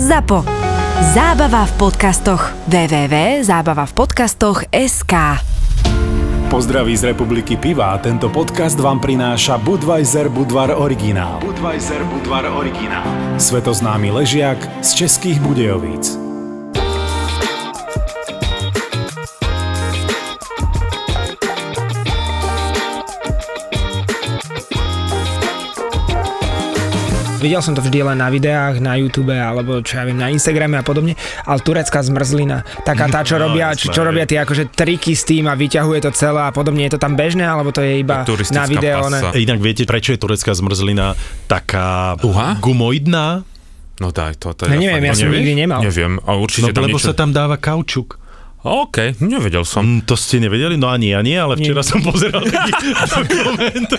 ZAPO. Zábava v podcastoch. www.zábavavpodcastoch.sk Pozdraví z republiky piva. Tento podcast vám prináša Budweiser Budvar Originál. Budweiser Budvar Originál. Svetoznámy ležiak z českých Budejovíc. Videl som to vždy len na videách, na YouTube alebo čo ja viem, na Instagrame a podobne, ale turecká zmrzlina, taká tá, čo No, robia, čo, čo robia tie akože triky s tým a vyťahuje to celé a podobne, je to tam bežné, alebo to je iba Turistická na video? pasa. Ne? Inak viete, prečo je turecká zmrzlina taká Uha? gumoidná? No daj to, to No ja neviem, ja som nikdy nemal. Neviem, a No určite tam lebo niečo... sa tam dáva kaučuk. OK, nevedel som. Mm, to ste nevedeli? No ani ja nie, ale včera som pozeral taký dokument.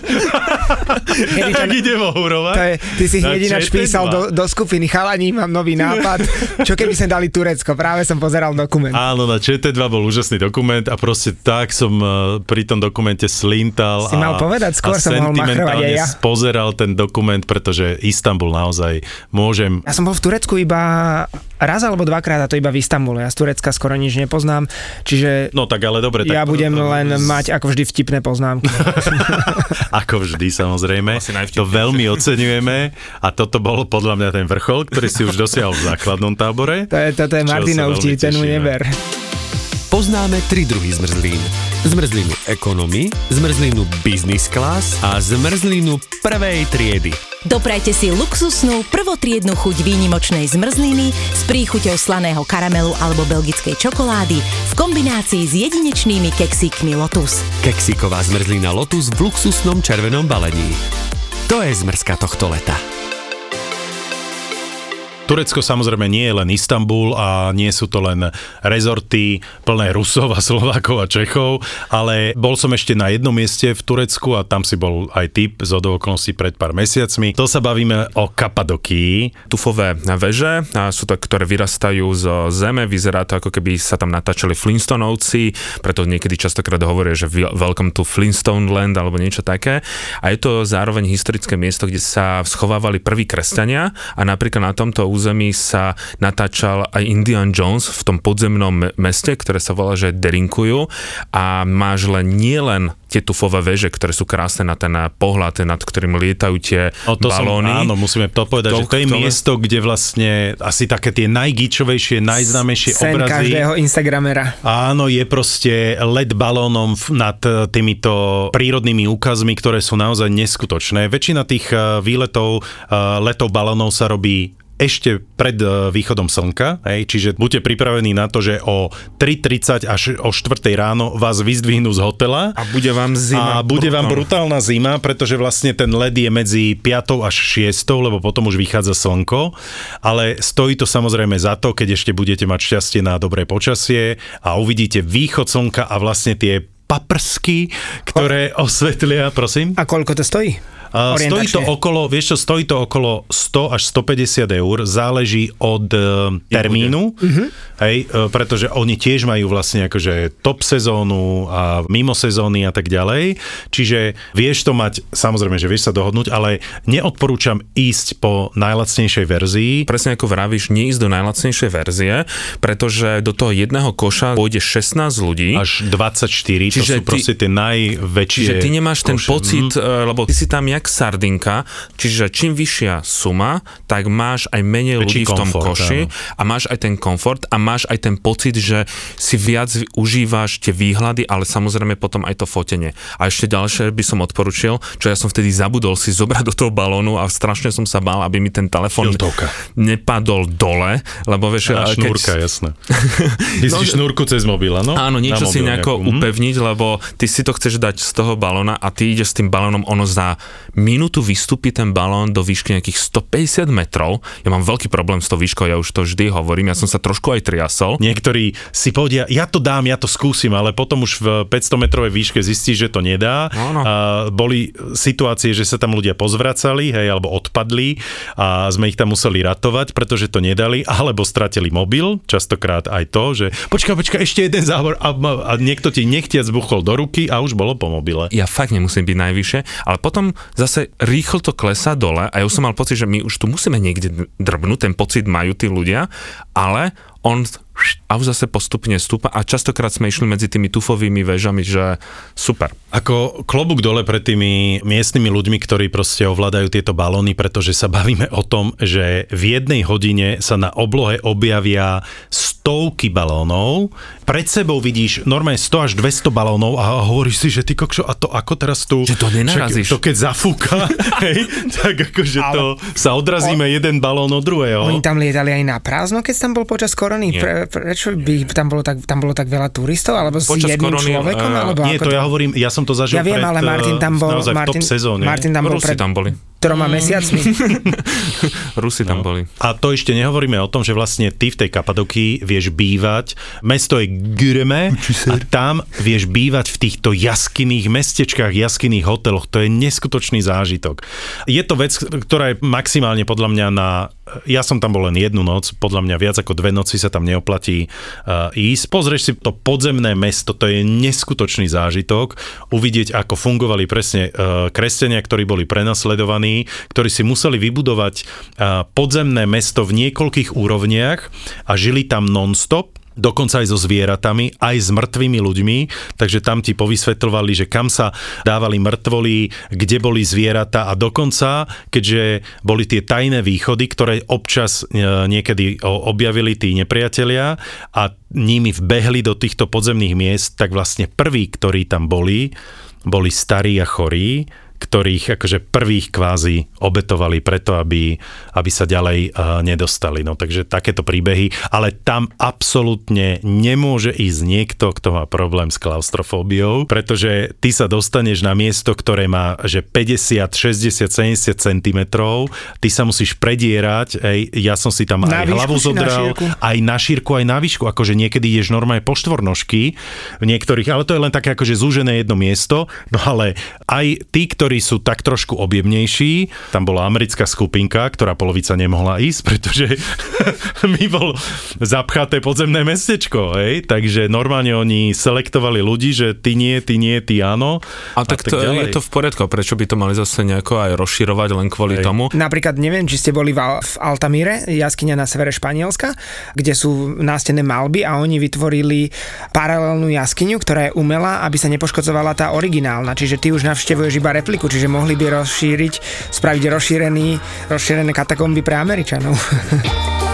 Tak ide To vohurovať. je, ty si hneď ináč ČT2. písal do, do skupiny Chalani, mám nový nápad. Čo keby sme dali Turecko? Práve som pozeral dokument. Áno, na ČT2 bol úžasný dokument a proste tak som eh, pri tom dokumente slintal Si a, mal povedať, skôr a som mohol machrovať aj ja. pozeral ten dokument, pretože Istanbul naozaj môžem Ja som bol v Turecku iba raz alebo dvakrát a to iba v Istambule. Ja z Turecka skoro nič nepoznám, čiže No tak ale dobre. ja tak, budem len mať ako vždy vtipné poznámky. Ako vždy, samozrejme. To veľmi oceňujeme a toto bol podľa mňa ten vrchol, ktorý si už dosiahol v základnom tábore. To je, toto je Martinov vtip, ten mu neber. Poznáme tri druhy zmrzlín. Zmrzlinu economy, zmrzlinu business class a zmrzlinu prvej triedy. Doprajte si luxusnú, prvotriednu chuť výnimočnej zmrzliny s príchuťou slaného karamelu alebo belgickej čokolády v kombinácii s jedinečnými keksíkmi Lotus. Keksiková zmrzlina Lotus v luxusnom červenom balení. To je zmrzka tohto leta. Turecko samozrejme nie je len Istanbul a nie sú to len rezorty plné Rusov a Slovákov a Čechov, ale bol som ešte na jednom mieste v Turecku a tam si bol aj typ z okolností pred pár mesiacmi. To sa bavíme o Kapadokii. tufové veže, sú to, ktoré vyrastajú z zeme, vyzerá to ako keby sa tam natáčali Flintstonovci, preto niekedy častokrát hovoria, že wel- welcome to Flintstone land alebo niečo také. A je to zároveň historické miesto, kde sa schovávali prví kresťania a napríklad na tomto území sa natáčal aj Indian Jones v tom podzemnom me- meste, ktoré sa volá, že Derinkujú a máš len nie len tie tufové veže, ktoré sú krásne na ten pohľad, nad ktorým lietajú tie O to balóny. Som, áno, musíme to povedať, To- že to je to- miesto, kde vlastne asi také tie najgíčovejšie, najznámejšie Sen obrazy. každého Instagramera. Áno, je proste LED balónom nad e, týmito prírodnými úkazmi, ktoré sú naozaj neskutočné. Väčšina tých e, výletov, e, letov balónov sa robí ešte pred e, východom slnka, hej, čiže buďte pripravení na to, že o 3.30 až o 4.00 ráno vás vyzdvihnú z hotela A bude vám zima. a bude vám brutálna. brutálna zima, pretože vlastne ten led je medzi 5 až 6, lebo potom už vychádza slnko, ale stojí to samozrejme za to, keď ešte budete mať šťastie na dobré počasie a uvidíte východ slnka a vlastne tie paprsky, ktoré osvetlia, prosím. A koľko to stojí? Stojí to okolo, vieš čo, stojí to okolo 100 až 150 eur, záleží od uh, termínu, uh-huh. hej, uh, pretože oni tiež majú vlastne akože top sezónu a mimo sezóny a tak ďalej, čiže vieš to mať, samozrejme, že vieš sa dohodnúť, ale neodporúčam ísť po najlacnejšej verzii, Presne ako vravíš, neísť do najlacnejšej verzie, pretože do toho jedného koša pôjde 16 ľudí. až 24, Čiže to sú ty- proste tie najväčšie Čiže ty nemáš ten koše. pocit, Mhm. mm. lebo ty si tam jak sardinka, čiže čím vyššia suma, tak máš aj menej Väčší ľudí v tom komfort, koši áno. a máš aj ten komfort a máš aj ten pocit, že si viac užívaš tie výhľady, ale samozrejme potom aj to fotenie. A ešte ďalšie by som odporučil, čo ja som vtedy zabudol si zobrať do toho balónu a strašne som sa bál, aby mi ten telefon nepadol dole, lebo vieš, A keď- šnúrka, jasné. Ty No, si šnúrku cez mobil, áno? Áno, niečo si nejako nejakú, mhm. upevniť, lebo ty si to chceš dať z toho balóna a ty ideš s tým balónom, ono za minútu vystúpi ten balón do výšky nejakých 150 metrov. Ja mám veľký problém s tou výškou, ja už to vždy hovorím, ja som sa trošku aj triasol. Niektorí si povedia, ja to dám, ja to skúsim, ale potom už v 500 metrovej výške zistí, že to nedá. Áno. A boli situácie, že sa tam ľudia pozvracali, hej, alebo odpadli a sme ich tam museli ratovať, pretože to nedali, alebo stratili mobil, častokrát aj to, že počkaj, počkaj, ešte jeden zábor a, a niekto ti nechtiac buchol do ruky a už bolo po mobile. Ja fakt nemusím byť najvyššie, ale potom zase rýchlo to klesá dole a ja už som mal pocit, že my už tu musíme niekde drbnúť, ten pocit majú tí ľudia, ale on a už zase postupne stúpa a častokrát sme išli medzi tými tufovými väžami, že super. Ako klobúk dole pred tými miestnymi ľuďmi, ktorí proste ovládajú tieto balóny, pretože sa bavíme o tom, že v jednej hodine sa na oblohe objavia stovky balónov. Pred sebou vidíš normálne 100 až 200 balónov a hovoríš si, že ty kokšo, a to ako teraz tu... Že to nenarazíš. Však, to keď zafúka, hej, tak akože Ale... to sa odrazíme o... jeden balón od druhého. Oni tam lietali aj na prázdno, keď tam bol počas korony. Pre, prečo by tam bolo tak, tam bolo tak veľa turistov? Alebo s Počas jedným korony, človekom? Alebo nie, to, to ja hovorím, ja som to zažil Ja viem, pred, ale Martin tam bol, Martin, top sezóne. Martin tam bol Rusi pred, tam boli troma mm. mesiacmi. Rusi tam no. boli. A to ešte nehovoríme o tom, že vlastne ty v tej Kapadoky vieš bývať. Mesto je Gürme a tam vieš bývať v týchto jaskyných mestečkách, jaskyných hoteloch. To je neskutočný zážitok. Je to vec, ktorá je maximálne podľa mňa na ja som tam bol len jednu noc, podľa mňa viac ako dve noci sa tam neoplatí uh, ísť. Pozrieš si to podzemné mesto, to je neskutočný zážitok, uvidieť, ako fungovali presne uh, kresťania, ktorí boli prenasledovaní, ktorí si museli vybudovať podzemné mesto v niekoľkých úrovniach a žili tam non-stop dokonca aj so zvieratami, aj s mŕtvými ľuďmi, takže tam ti povysvetľovali, že kam sa dávali mŕtvoly, kde boli zvieratá a dokonca, keďže boli tie tajné východy, ktoré občas e, niekedy objavili tí nepriatelia a nimi vbehli do týchto podzemných miest, tak vlastne prví, ktorí tam boli, boli starí a chorí, ktorých akože prvých kvázi obetovali preto, aby, aby sa ďalej uh, nedostali. No takže takéto príbehy, ale tam absolútne nemôže ísť niekto, kto má problém s klaustrofóbiou, pretože ty sa dostaneš na miesto, ktoré má že 50, 60, 70 cm, ty sa musíš predierať, ej, ja som si tam na aj hlavu zodral, aj na šírku, aj na výšku, akože niekedy ideš normálne po štvornožky v niektorých, ale to je len také akože zúžené jedno miesto, no ale aj tí, ktorí ktorí sú tak trošku objemnejší. Tam bola americká skupinka, ktorá polovica nemohla ísť, pretože mi bol zapchaté podzemné mestečko, hej? takže normálne oni selektovali ľudí, že ty nie, ty nie, ty áno. A, a tak, tak to, ďalej. je to v poriadku, prečo by to mali zase nejako aj rozširovať len kvôli hej. tomu? Napríklad neviem, či ste boli v, v Altamire, jaskyňa na severe Španielska, kde sú nástené malby a oni vytvorili paralelnú jaskyňu, ktorá je umelá, aby sa nepoškodzovala tá originálna. Čiže ty už navštevuješ iba repliku Ameriku, čiže mohli by rozšíriť, spraviť rozšírený, rozšírené katakomby pre Američanov.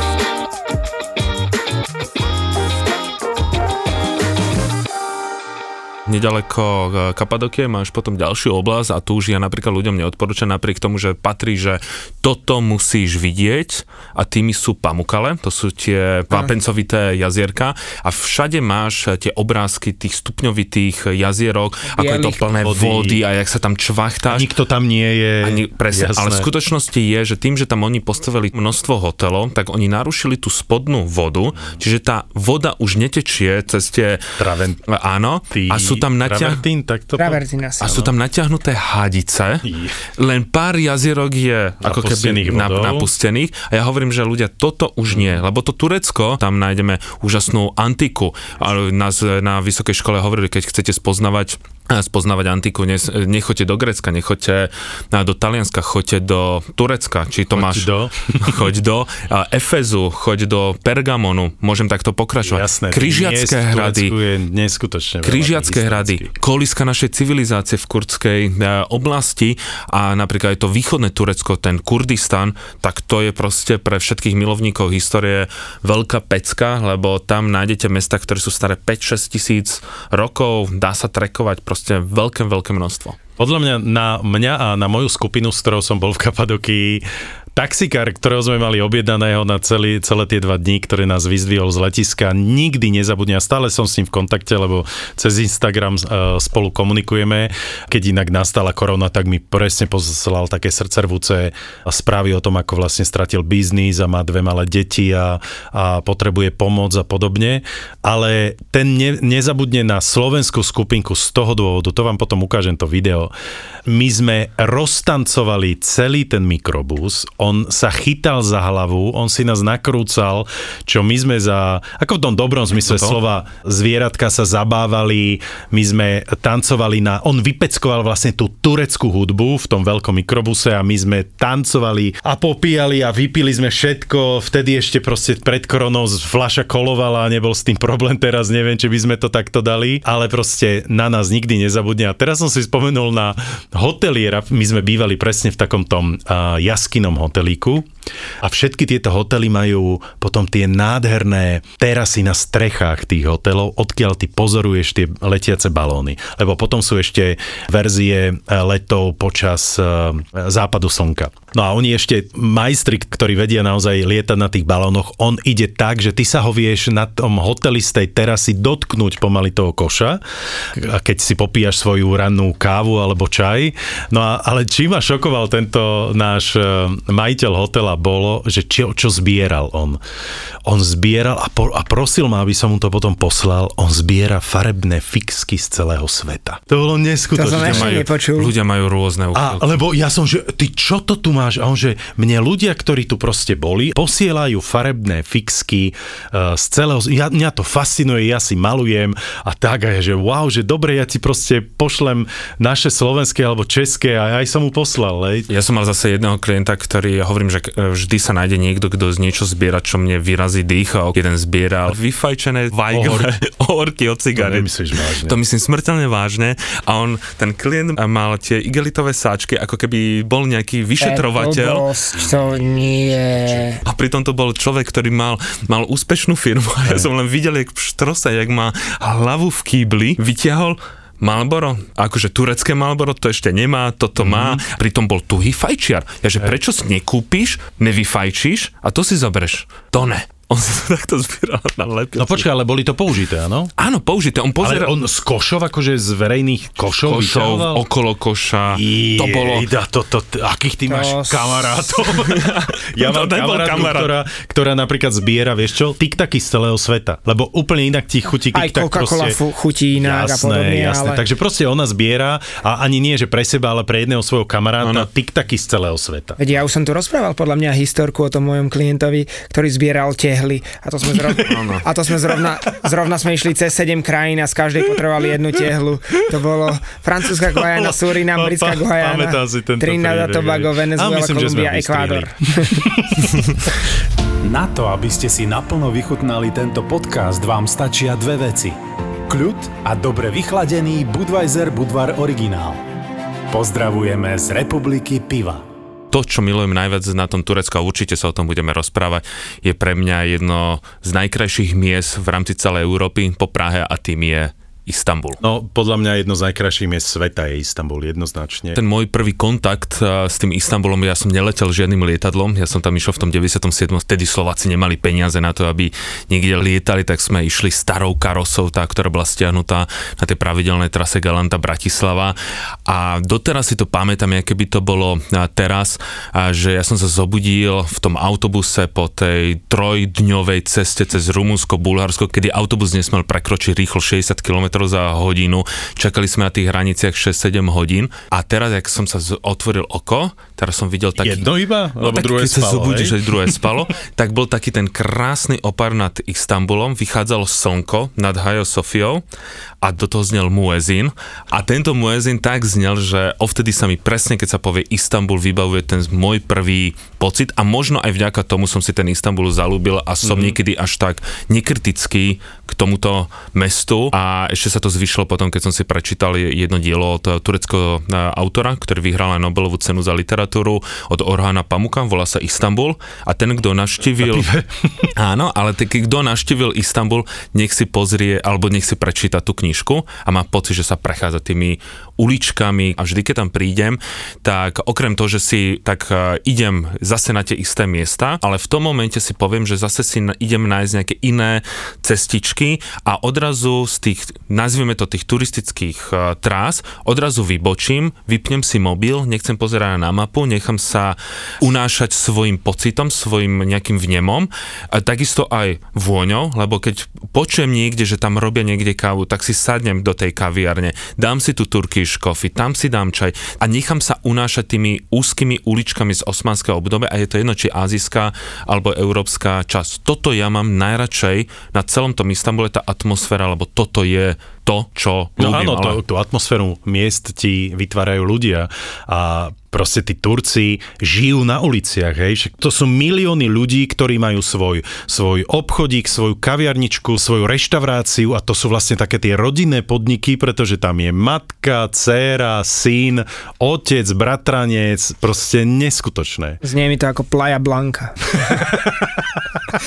nedaleko e, Kapadokie máš potom ďalšiu oblasť a tu už ja napríklad ľuďom neodporúčam napriek tomu, že patrí, že toto musíš vidieť a tými sú Pamukale, to sú tie vápencovité jazierka a všade máš tie obrázky tých stupňovitých jazierok, Bielých ako je to plné vody. vody a jak sa tam čvachtáš. Nikto tam nie je. Ani, presne, jasné. ale v skutočnosti je, že tým, že tam oni postavili množstvo hotelov, tak oni narušili tú spodnú vodu, čiže tá voda už netečie cez tie... Traven... Áno. A sú tam natiah... tak to a sú tam natiahnuté hadice, len pár jazierok je ako keby na, napustených. A ja hovorím, že ľudia, toto už nie, lebo to Turecko, tam nájdeme úžasnú antiku. A nás na vysokej škole hovorili, keď chcete spoznavať spoznávať antiku, nechoďte do Grecka, nechoďte do Talianska, choďte do Turecka, či to choď máš... do. choď do Efezu, choď do Pergamonu, môžem takto pokračovať. Jasné, Križiacké hrady. je neskutočne hrady, koliska našej civilizácie v kurdskej e, oblasti a napríklad aj to východné Turecko, ten Kurdistan, tak to je proste pre všetkých milovníkov histórie veľká pecka, lebo tam nájdete mesta, ktoré sú staré 5-6 tisíc rokov, dá sa trekovať proste veľké, veľké množstvo. Podľa mňa na mňa a na moju skupinu, s ktorou som bol v Kapadokii, taxikár, ktorého sme mali objednaného na celý, celé tie dva dní, ktoré nás vyzdvihol z letiska, nikdy nezabudne a stále som s ním v kontakte, lebo cez Instagram uh, spolu komunikujeme. Keď inak nastala korona, tak mi presne poslal také srdcervúce správy o tom, ako vlastne stratil biznis a má dve malé deti a, a potrebuje pomoc a podobne. Ale ten ne, nezabudne na slovenskú skupinku z toho dôvodu, to vám potom ukážem to video. My sme roztancovali celý ten mikrobus, on sa chytal za hlavu, on si nás nakrúcal, čo my sme za, ako v tom dobrom zmysle slova, zvieratka sa zabávali, my sme tancovali na, on vypeckoval vlastne tú tureckú hudbu v tom veľkom mikrobuse a my sme tancovali a popíjali a vypili sme všetko, vtedy ešte proste pred koronou fľaša kolovala a nebol s tým problém, teraz neviem, či by sme to takto dali, ale proste na nás nikdy nezabudne. A teraz som si spomenul na hoteliera, my sme bývali presne v takom tom uh, jaskinom hotelíku a všetky tieto hotely majú potom tie nádherné terasy na strechách tých hotelov, odkiaľ ty pozoruješ tie letiace balóny. Lebo potom sú ešte verzie e, letov počas uh, západu slnka. No a oni ešte majstri, ktorí vedia naozaj lietať na tých balónoch, on ide tak, že ty sa ho vieš na tom hoteli z tej terasy dotknúť pomaly toho koša, a keď si popíjaš svoju rannú kávu alebo čaj. No a, ale čím ma šokoval tento náš e, majiteľ hotela bolo, že čo, čo zbieral on. On zbieral a, po, a prosil ma, aby som mu to potom poslal, on zbiera farebné fixky z celého sveta. To bolo To som neskutočné. ešte Majú, nepočul. ľudia majú rôzne A, úchylky. lebo ja som, že ty čo to tu máš? A on, že mne ľudia, ktorí tu proste boli, posielajú farebné fixky uh, z celého, ja, mňa to fascinuje, ja si malujem a tak, a ja, že wow, že dobre, ja ti proste pošlem naše slovenské alebo české a aj som mu poslal, hej. Ja som mal zase jedného klienta, ktorý, ja hovorím, že vždy sa nájde niekto, kto z niečo zbiera, čo mne vyrazí dých a jeden zbieral vyfajčené vajgle, ohorky od To cigaret. nemyslíš vážne. To myslím smrteľne vážne a on, ten klient mal tie igelitové sáčky, ako keby bol nejaký vyšetrovateľ Blbosť, to nie. a pritom to bol človek, ktorý mal, mal úspešnú firmu a ja som len videl, jak v štrose, jak má hlavu v kýbli, vytiahol Malboro, akože turecké Malboro to ešte nemá, toto mm-hmm. má, pritom bol tuhý fajčiar. Ja že prečo si nekúpiš, nevyfajčíš a to si zobereš? To ne. On sa takto zbieral na lepil. No počkaj, ale boli to použité, áno? Áno, použité. On Ale pozeral on z košov, akože z verejných košov, košov, vyťahoval? okolo koša. to Jej, bolo... Da, to, to, to, akých ty máš To kamarátov? ja To mám nebol kamarátku, kamarát. ktorá, ktorá napríklad zbiera, vieš čo, tiktaky z celého sveta. Lebo úplne inak ti chutí Aj tiktak Coca-Cola proste. chutí inak a jasné, podobne, jasné. ale... Takže proste ona zbiera a ani nie, že pre seba, ale pre jedného svojho kamaráta Áno. tiktaky z celého sveta. Veď ja už som tu rozprával podľa mňa historku o tom mojom klientovi, ktorý zbieral tehly. A to sme zrovna, a to sme zrovna, zrovna sme išli cez 7 krajín a z každej potrebovali jednu tehlu. To bolo francúzska Guajana, Surinam, britská Guajana, Trinidad a Tobago. Venezuela, Kolumbia, Ekvádor. Na to, aby ste si naplno vychutnali tento podcast, vám stačia dve veci. Kľud a dobre vychladený Budweiser Budvar originál. Pozdravujeme z Republiky Piva. To, čo milujem najviac na tom Turecku, a určite sa o tom budeme rozprávať, je pre mňa jedno z najkrajších miest v rámci celej Európy po Prahe a tým je Istanbul. No, podľa mňa jedno z najkrajších miest sveta je Istanbul, jednoznačne. Ten môj prvý kontakt s tým Istanbulom, ja som neletel žiadnym lietadlom, ja som tam išiel v tom 97. Vtedy Slováci nemali peniaze na to, aby niekde lietali, tak sme išli starou karosou, tá, ktorá bola stiahnutá na tej pravidelnej trase Galanta Bratislava. A doteraz si to pamätám, aké by to bolo teraz, a že ja som sa zobudil v tom autobuse po tej trojdňovej ceste cez Rumunsko, Bulharsko, kedy autobus nesmel prekročiť rýchlo 60 km za hodinu. Čakali sme na tých hraniciach 6-7 hodín a teraz, ak som sa otvoril oko, teraz som videl taký... Jedno iba? No, Lebo tak druhé keď sa spalo, zobudíš, hej? že druhé spalo, tak bol taký ten krásny opar nad Istanbulom, vychádzalo slnko nad Hajo Sofiou a do toho znel muezín a tento muezín tak znel, že ovtedy sa mi presne, keď sa povie Istanbul, vybavuje ten môj prvý pocit a možno aj vďaka tomu som si ten Istanbul zalúbil a som mm-hmm. niekedy až tak nekritický k tomuto mestu a ešte sa to zvyšilo potom, keď som si prečítal jedno dielo od tureckého e, autora, ktorý vyhral aj Nobelovú cenu za literatúru od Orhana Pamuka, volá sa Istanbul a ten, kto navštívil... Áno, ale ten, kto navštívil Istanbul, nech si pozrie alebo nech si prečíta tú knižku a má pocit, že sa prechádza tými uličkami a vždy, keď tam prídem, tak okrem toho, že si tak e, idem zase na tie isté miesta, ale v tom momente si poviem, že zase si idem nájsť nejaké iné cestičky a odrazu z tých, nazvieme to tých turistických uh, trás, odrazu vybočím, vypnem si mobil, nechcem pozerať na mapu nechám sa unášať svojim pocitom, svojim nejakým vnemom a takisto aj vôňou, lebo keď počujem niekde, že tam robia niekde kávu, tak si sadnem do tej kaviarne, dám si tu turkish coffee, tam si dám čaj a nechám sa unášať tými úzkými uličkami z osmanského obdobia a je to jedno, či azijská alebo európska časť. Toto ja mám najradšej na celom tom Istambule, tá atmosféra, lebo toto je to, čo No ľúbim, áno, ale... to, tú atmosféru miest ti vytvárajú ľudia a proste tí Turci žijú na uliciach, hej, však to sú milióny ľudí, ktorí majú svoj, svoj obchodík, svoju kaviarničku, svoju reštauráciu a to sú vlastne také tie rodinné podniky, pretože tam je matka, dcéra, syn, otec, bratranec, proste neskutočné. Znie mi to ako Playa Blanca.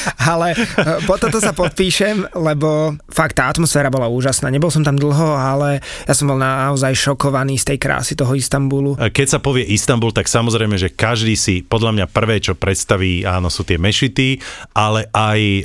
Ale e, po toto sa podpíšem, lebo fakt tá atmosféra bola úžasná. Nebol som tam dlho, ale ja som bol naozaj šokovaný z tej krásy toho Istanbulu. Keď sa povie Istanbul, tak samozrejme, že každý si podľa mňa prvé, čo predstaví, áno, sú tie mešity, ale aj uh,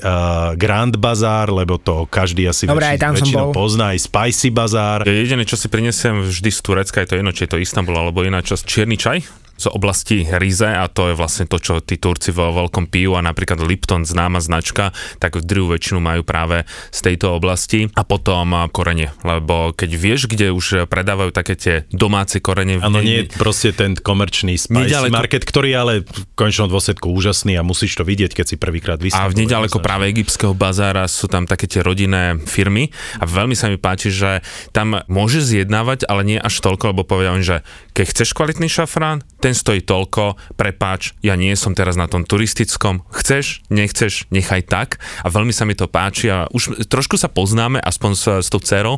Grand Bazar, lebo to každý asi Dobre, väčši- aj tam som väčšinou bol. pozná, aj Spicy Bazar. Ja Jediné, čo si prinesiem vždy z Turecka, je to jedno, či je to Istanbul alebo iná časť, čierny čaj z oblasti Rize a to je vlastne to, čo tí Turci vo veľkom pijú a napríklad Lipton, známa značka, tak druhú väčšinu majú práve z tejto oblasti a potom a, korene, lebo keď vieš, kde už predávajú také tie domáce korene. Áno, nie je proste ten komerčný Spicy Nedaleko- market, ktorý je ale v konečnom dôsledku úžasný a musíš to vidieť, keď si prvýkrát A vystúpil. v nedaleko práve egyptského bazára sú tam také tie rodinné firmy a veľmi sa mi páči, že tam môžeš zjednávať, ale nie až toľko, lebo povedal, že keď chceš kvalitný šafrán, ten stojí toľko, prepáč, ja nie som teraz na tom turistickom, chceš, nechceš, nechaj tak. A veľmi sa mi to páči a už trošku sa poznáme, aspoň s, s tou dcerou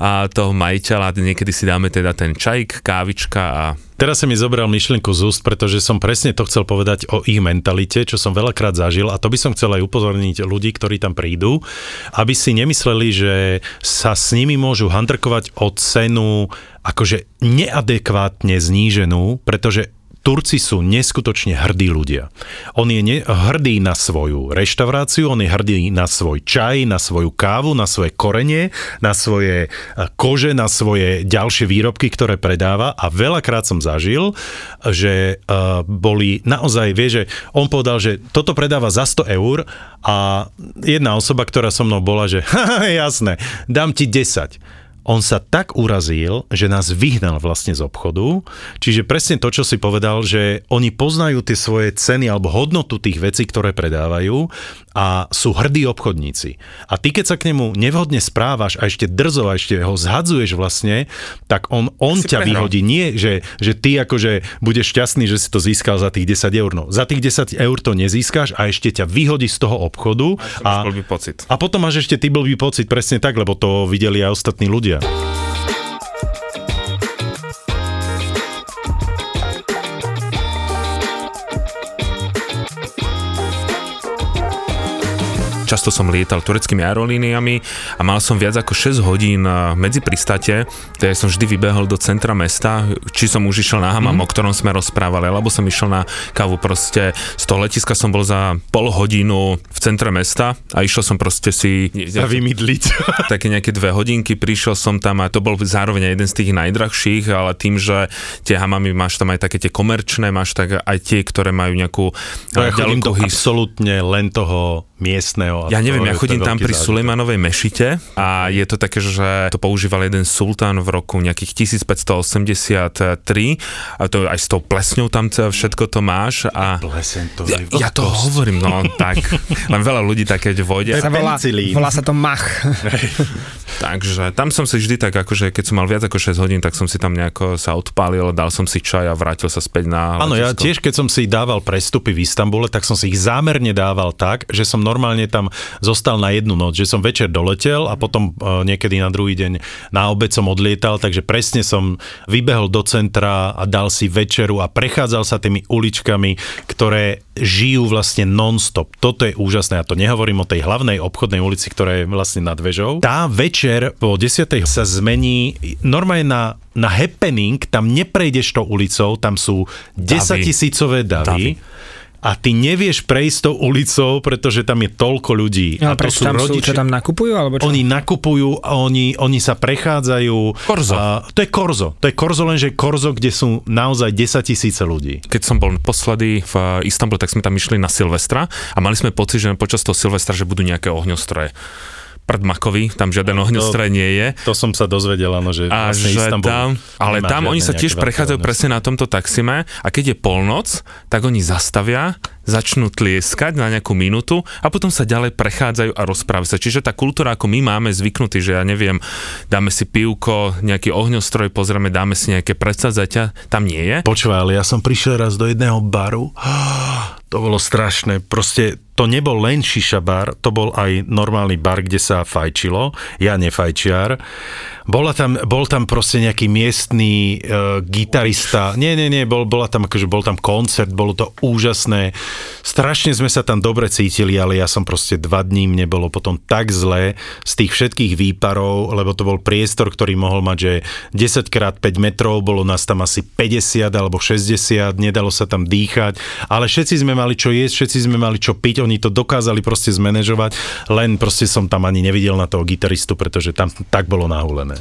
a toho majiteľa, niekedy si dáme teda ten čajk, kávička a Teraz sa mi zobral myšlienku z úst, pretože som presne to chcel povedať o ich mentalite, čo som veľakrát zažil. A to by som chcel aj upozorniť ľudí, ktorí tam prídu, aby si nemysleli, že sa s nimi môžu handrkovať o cenu akože neadekvátne zníženú, pretože Turci sú neskutočne hrdí ľudia. On je ne- hrdý na svoju reštauráciu, on je hrdý na svoj čaj, na svoju kávu, na svoje korenie, na svoje e, kože, na svoje ďalšie výrobky, ktoré predáva a veľakrát som zažil, že uh, boli naozaj, vie, že on povedal, že toto predáva za 100 eur a jedna osoba, ktorá so mnou bola, že "Haha, jasné, dám ti 10 on sa tak urazil, že nás vyhnal vlastne z obchodu. Čiže presne to, čo si povedal, že oni poznajú tie svoje ceny alebo hodnotu tých vecí, ktoré predávajú a sú hrdí obchodníci. A ty, keď sa k nemu nevhodne správaš a ešte drzo a ešte ho zhadzuješ vlastne, tak on, on Si ťa prehral. vyhodí. Nie, že, že ty akože budeš šťastný, že si to získal za tých 10 eur. No, za tých 10 eur to nezískáš a ešte ťa vyhodí z toho obchodu. a, blbý pocit. a potom máš ešte ty blbý pocit presne tak, lebo to videli aj ostatní ľudia. Často som lietal tureckými aerolíniami a mal som viac ako 6 hodín eh, medzi pristate, teda som vždy vybehol do centra mesta, či som už išiel na hamam, mm. o ktorom sme rozprávali, alebo som išiel na kávu proste. Z toho letiska som bol za pol hodinu v centre mesta a išiel som proste si... A vymydliť. také nejaké dve hodinky, prišiel som tam a to bol zároveň jeden z tých najdrahších, ale tým, že tie hamamy máš tam aj také tie komerčné, máš tak aj tie, ktoré majú nejakú No ja chodím do his- absolútne len toho miestneho. Ja neviem, ja chodím tam pri zážitok. Sulejmanovej mešite a je to také, že to používal jeden sultán v roku nejakých 1583 a to aj s tou plesňou tam všetko to máš a Pleseň, to ja, je ja to hovorím, no tak, len veľa ľudí také vojde. Sa volá, volá sa to mach. Takže tam som si vždy tak, akože keď som mal viac ako 6 hodín, tak som si tam nejako sa odpálil, dal som si čaj a vrátil sa späť na Áno, ja tiež, keď som si dával prestupy v Istambule, tak som si ich zámerne dával tak, že som normálne tam zostal na jednu noc, že som večer doletel a potom e, niekedy na druhý deň na obed som odlietal, takže presne som vybehol do centra a dal si večeru a prechádzal sa tými uličkami, ktoré žijú vlastne non-stop. Toto je úžasné. Ja to nehovorím o tej hlavnej obchodnej ulici, ktorá je vlastne nad vežou. Tá večer po 10. sa zmení normálne na, na happening, tam neprejdeš tou ulicou, tam sú 10 Davy. tisícové davy. Davy. A ty nevieš prejsť tou ulicou, pretože tam je toľko ľudí. Ale a to prečo tam sú, čo tam nakupujú? Alebo čo? Oni nakupujú, a oni, oni sa prechádzajú. Korzo. A, to je korzo. To je korzo, lenže korzo, kde sú naozaj 10 tisíce ľudí. Keď som bol posledy v Istanbule, tak sme tam išli na Silvestra a mali sme pocit, že počas toho Silvestra, že budú nejaké ohňostroje Makovi, tam žiaden ohňostroj nie je. To som sa dozvedel, áno, že A vlastne že Istanbul tam, ale tam oni sa tiež prechádzajú presne na tomto taxime a keď je polnoc, tak oni zastavia, začnú tlieskať na nejakú minútu a potom sa ďalej prechádzajú a rozprávajú sa. Čiže tá kultúra, ako my máme zvyknutý, že ja neviem, dáme si pivko, nejaký ohňostroj, pozrieme, dáme si nejaké predsadzaťa, tam nie je. Počúvaj, ale ja som prišiel raz do jedného baru, to bolo strašné, proste to nebol len šiša bar, to bol aj normálny bar, kde sa fajčilo, ja nefajčiar. Bola tam, bol tam proste nejaký miestný uh, gitarista, nie, nie, nie, bol, bola tam, akože bol tam koncert, bolo to úžasné, strašne sme sa tam dobre cítili, ale ja som proste dva dní, mne bolo potom tak zle z tých všetkých výparov, lebo to bol priestor, ktorý mohol mať, že 10 x 5 metrov, bolo nás tam asi 50 alebo 60, nedalo sa tam dýchať, ale všetci sme mali čo jesť, všetci sme mali čo piť, oni to dokázali proste zmanéžovať, len proste som tam ani nevidel na toho gitaristu, pretože tam tak bolo nahulené.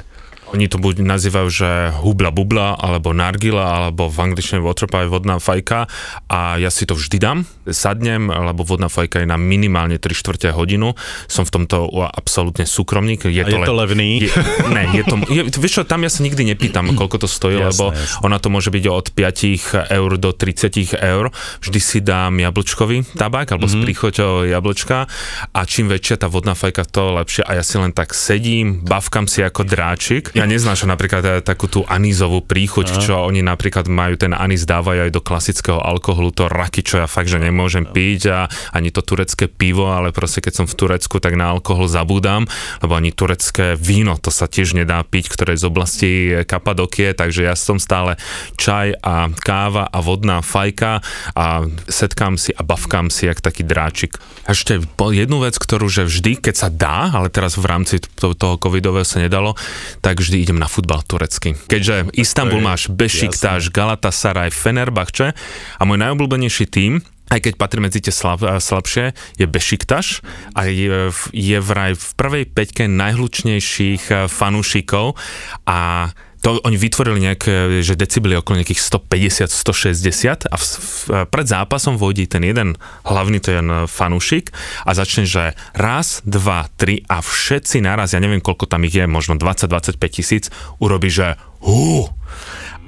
Oni to buď nazývajú, že hubla bubla, alebo nargila, alebo v angličtine waterpipe, vodná fajka a ja si to vždy dám, sadnem, lebo vodná fajka je na minimálne 3 čtvrte hodinu. Som v tomto absolútne súkromník. Je A je to levný? Je, ne, je to, je, vieš čo, tam ja sa nikdy nepýtam, koľko to stojí, Jasné, lebo jasné. ona to môže byť od 5 eur do 30 eur. Vždy si dám jablčkový tabák, alebo mm-hmm. s príchoťou jablčka a čím väčšia tá vodná fajka, to lepšie. A ja si len tak sedím, bavkam si ako dráčik. Ja neznášam napríklad aj takú tú anízovú príchuť, Aha. čo oni napríklad majú, ten anís dávajú aj do klasického alkoholu, to raky, čo ja fakt, že nemôžem piť a ani to turecké pivo, ale proste keď som v Turecku, tak na alkohol zabúdam, lebo ani turecké víno, to sa tiež nedá piť, ktoré je z oblasti Kapadokie, takže ja som stále čaj a káva a vodná fajka a setkám si a bavkám si jak taký dráčik. Ešte jednu vec, ktorú že vždy, keď sa dá, ale teraz v rámci to- toho covidového sa nedalo, tak vždy idem na futbal turecky. Keďže Istanbul máš Bešiktáš, Galatasaray, Fenerbahče a môj najobľúbenejší tým aj keď patrí medzi tie slab, slabšie, je Bešiktaš a je, je vraj v prvej peťke najhlučnejších eh, fanúšikov a to oni vytvorili nejaké, že decibely okolo nejakých 150, 160 a v, v, pred zápasom vojde ten jeden hlavný ten fanúšik a začne, že raz, dva, tri a všetci naraz, ja neviem koľko tam ich je, možno 20-25 tisíc, urobí, že hú,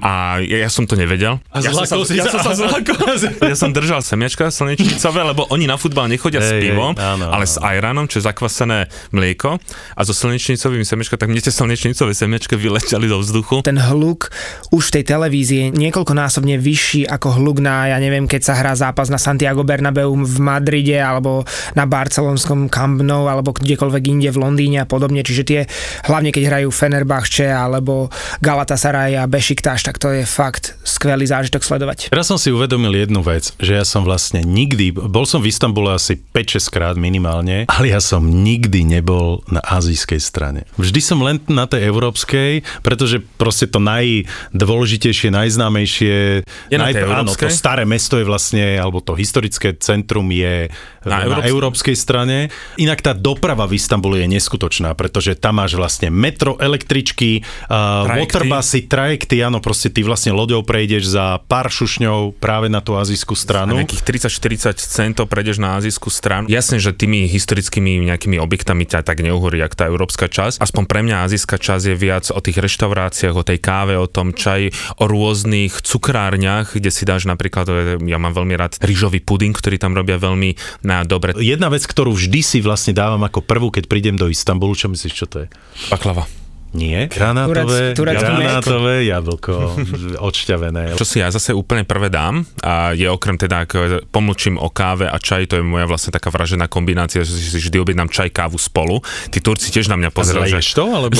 a ja, ja som to nevedel. A ja som si ja sa. som sa zlakol. ja som držal semiačka slnečnicové, lebo oni na futbal nechodia s Hej, hej, pivom, áno, ale áno. s ajranom, čo je zakvasené mlieko a so slnečnicovými semiačka, tak mne tie slnečnicové semiačka vyleteli do vzduchu. ten hluk už v tej televízii je niekoľkonásobne vyšší ako hluk na, ja neviem, keď sa hrá zápas na Santiago Bernabeu v Madride alebo na barcelonskom Camp Nou alebo kdekoľvek inde v Londýne a podobne. Čiže tie, hlavne keď hrajú Fenerbahce alebo Galatasaray a Bešiktáš, tak to je fakt skvelý zážitok sledovať. Teraz som si uvedomil jednu vec, že ja som vlastne nikdy, bol som v Istambule asi 5-6 krát minimálne, ale ja som nikdy nebol na azijskej strane. Vždy som len na tej európskej, pretože proste to najdôležitejšie, najznámejšie, Je na tej áno, to staré mesto je vlastne, alebo to historické centrum je Na na, na európskej? európskej strane. Inak tá doprava v Istambule je neskutočná, pretože tam máš vlastne metro, električky, uh, Trajekty. waterbusy, trajekty, áno, proste ty vlastne loďou prejdeš za pár šušňov práve na tú azijskú stranu. nejakých 30-40 centov prejdeš na azijskú stranu. Jasne, že tými historickými nejakými objektami ťa tak neuhorí, jak tá európska časť. Aspoň pre mňa azijská časť je viac o tých reštauráciách, o tej káve, o tom čaji, o rôznych cukrárniach, kde si dáš napríklad, e, ja mám veľmi rád rýžový puding, ktorý tam robia veľmi na dobre. Jedna vec, ktorú vždy si vlastne dávam ako prvú, keď prídem do Istanbulu, čo myslíš, čo to je? Baklava. Nie, granátové, Turec- turecký granátové jablko, odšťavené. Čo si ja zase úplne prvé dám a je okrem teda, ako pomlčím o káve a čaj, to je moja vlastne taká vražená kombinácia, že si vždy objednám čaj, kávu spolu. Tí Turci tiež na mňa pozerajú, že to, alebo?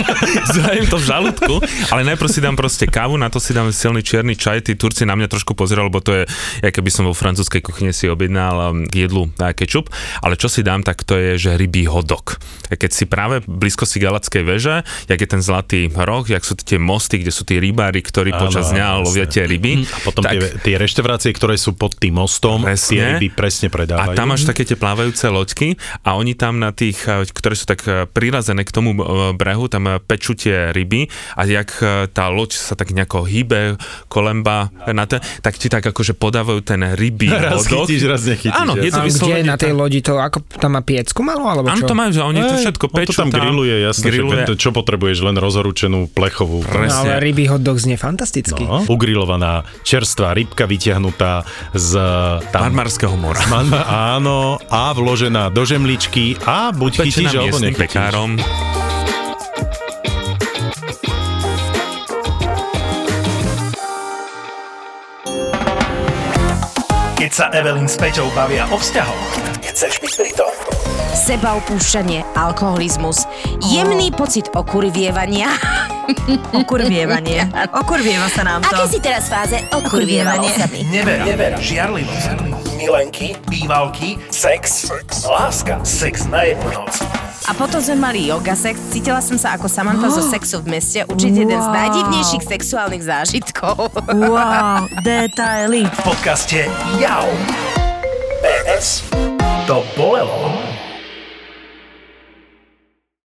Zrajem to v žalúdku, ale najprv si dám proste kávu, na to si dám silný čierny čaj, tí Turci na mňa trošku pozerali, lebo to je, ja keby som vo francúzskej kuchyni si objednal um, k jedlu na kečup, ale čo si dám, tak to je, že rybí hodok. Keď si práve blízko si Galackej veže, jak je ten zlatý roh, jak sú tie mosty, kde sú tí rybári, ktorí Áno, počas dňa jasné. lovia tie ryby. A potom tak, tie, tie reštaurácie, ktoré sú pod tým mostom, Presne. tie ryby presne A predávajú. tam máš také tie plávajúce loďky a oni tam na tých, eh, ktoré sú tak eh, prirazené k tomu eh, brehu, tam pečú tie ryby a jak tá loď sa tak nejako hýbe, kolemba na te, tak ti tak akože podávajú ten rybí Raz hodok. chytíš, raz nechytíš. Áno, je to A kde na tej lodi to, ako tam má piecku malú, alebo Áno, čo? to majú, že oni to všetko on pečú to tam grilluje, jasne, grilluje. Že, čo potrebuješ, len rozhorúčenú plechovú. No, Presne. ale rybí hot dog znie fantasticky. No, ugrilovaná čerstvá rybka vyťahnutá z tam, Marmarského mora. Manma, áno, a vložená do žemličky a buď chytíš, Pečená alebo miestnym nechytíš. pekárom. Keď sa Evelyn s Peťou bavia o vzťahoch, chceš byť pri tom? Seba opúšťanie, alkoholizmus, jemný pocit okurvievania. Okurvievanie. Okurvieva sa nám to. Aké si teraz fáze okurvieva osady? Nevera, nevera, žiarlivosť, milenky, bývalky, sex, láska, sex na jednu noc. A potom sme mali yoga sex. Cítila som sa ako Samantha zo sexu v meste. Určite jeden z Wow. najdivnejších sexuálnych zážitkov. Wow, detaily. V podcaste Jau. PS. To bolelo.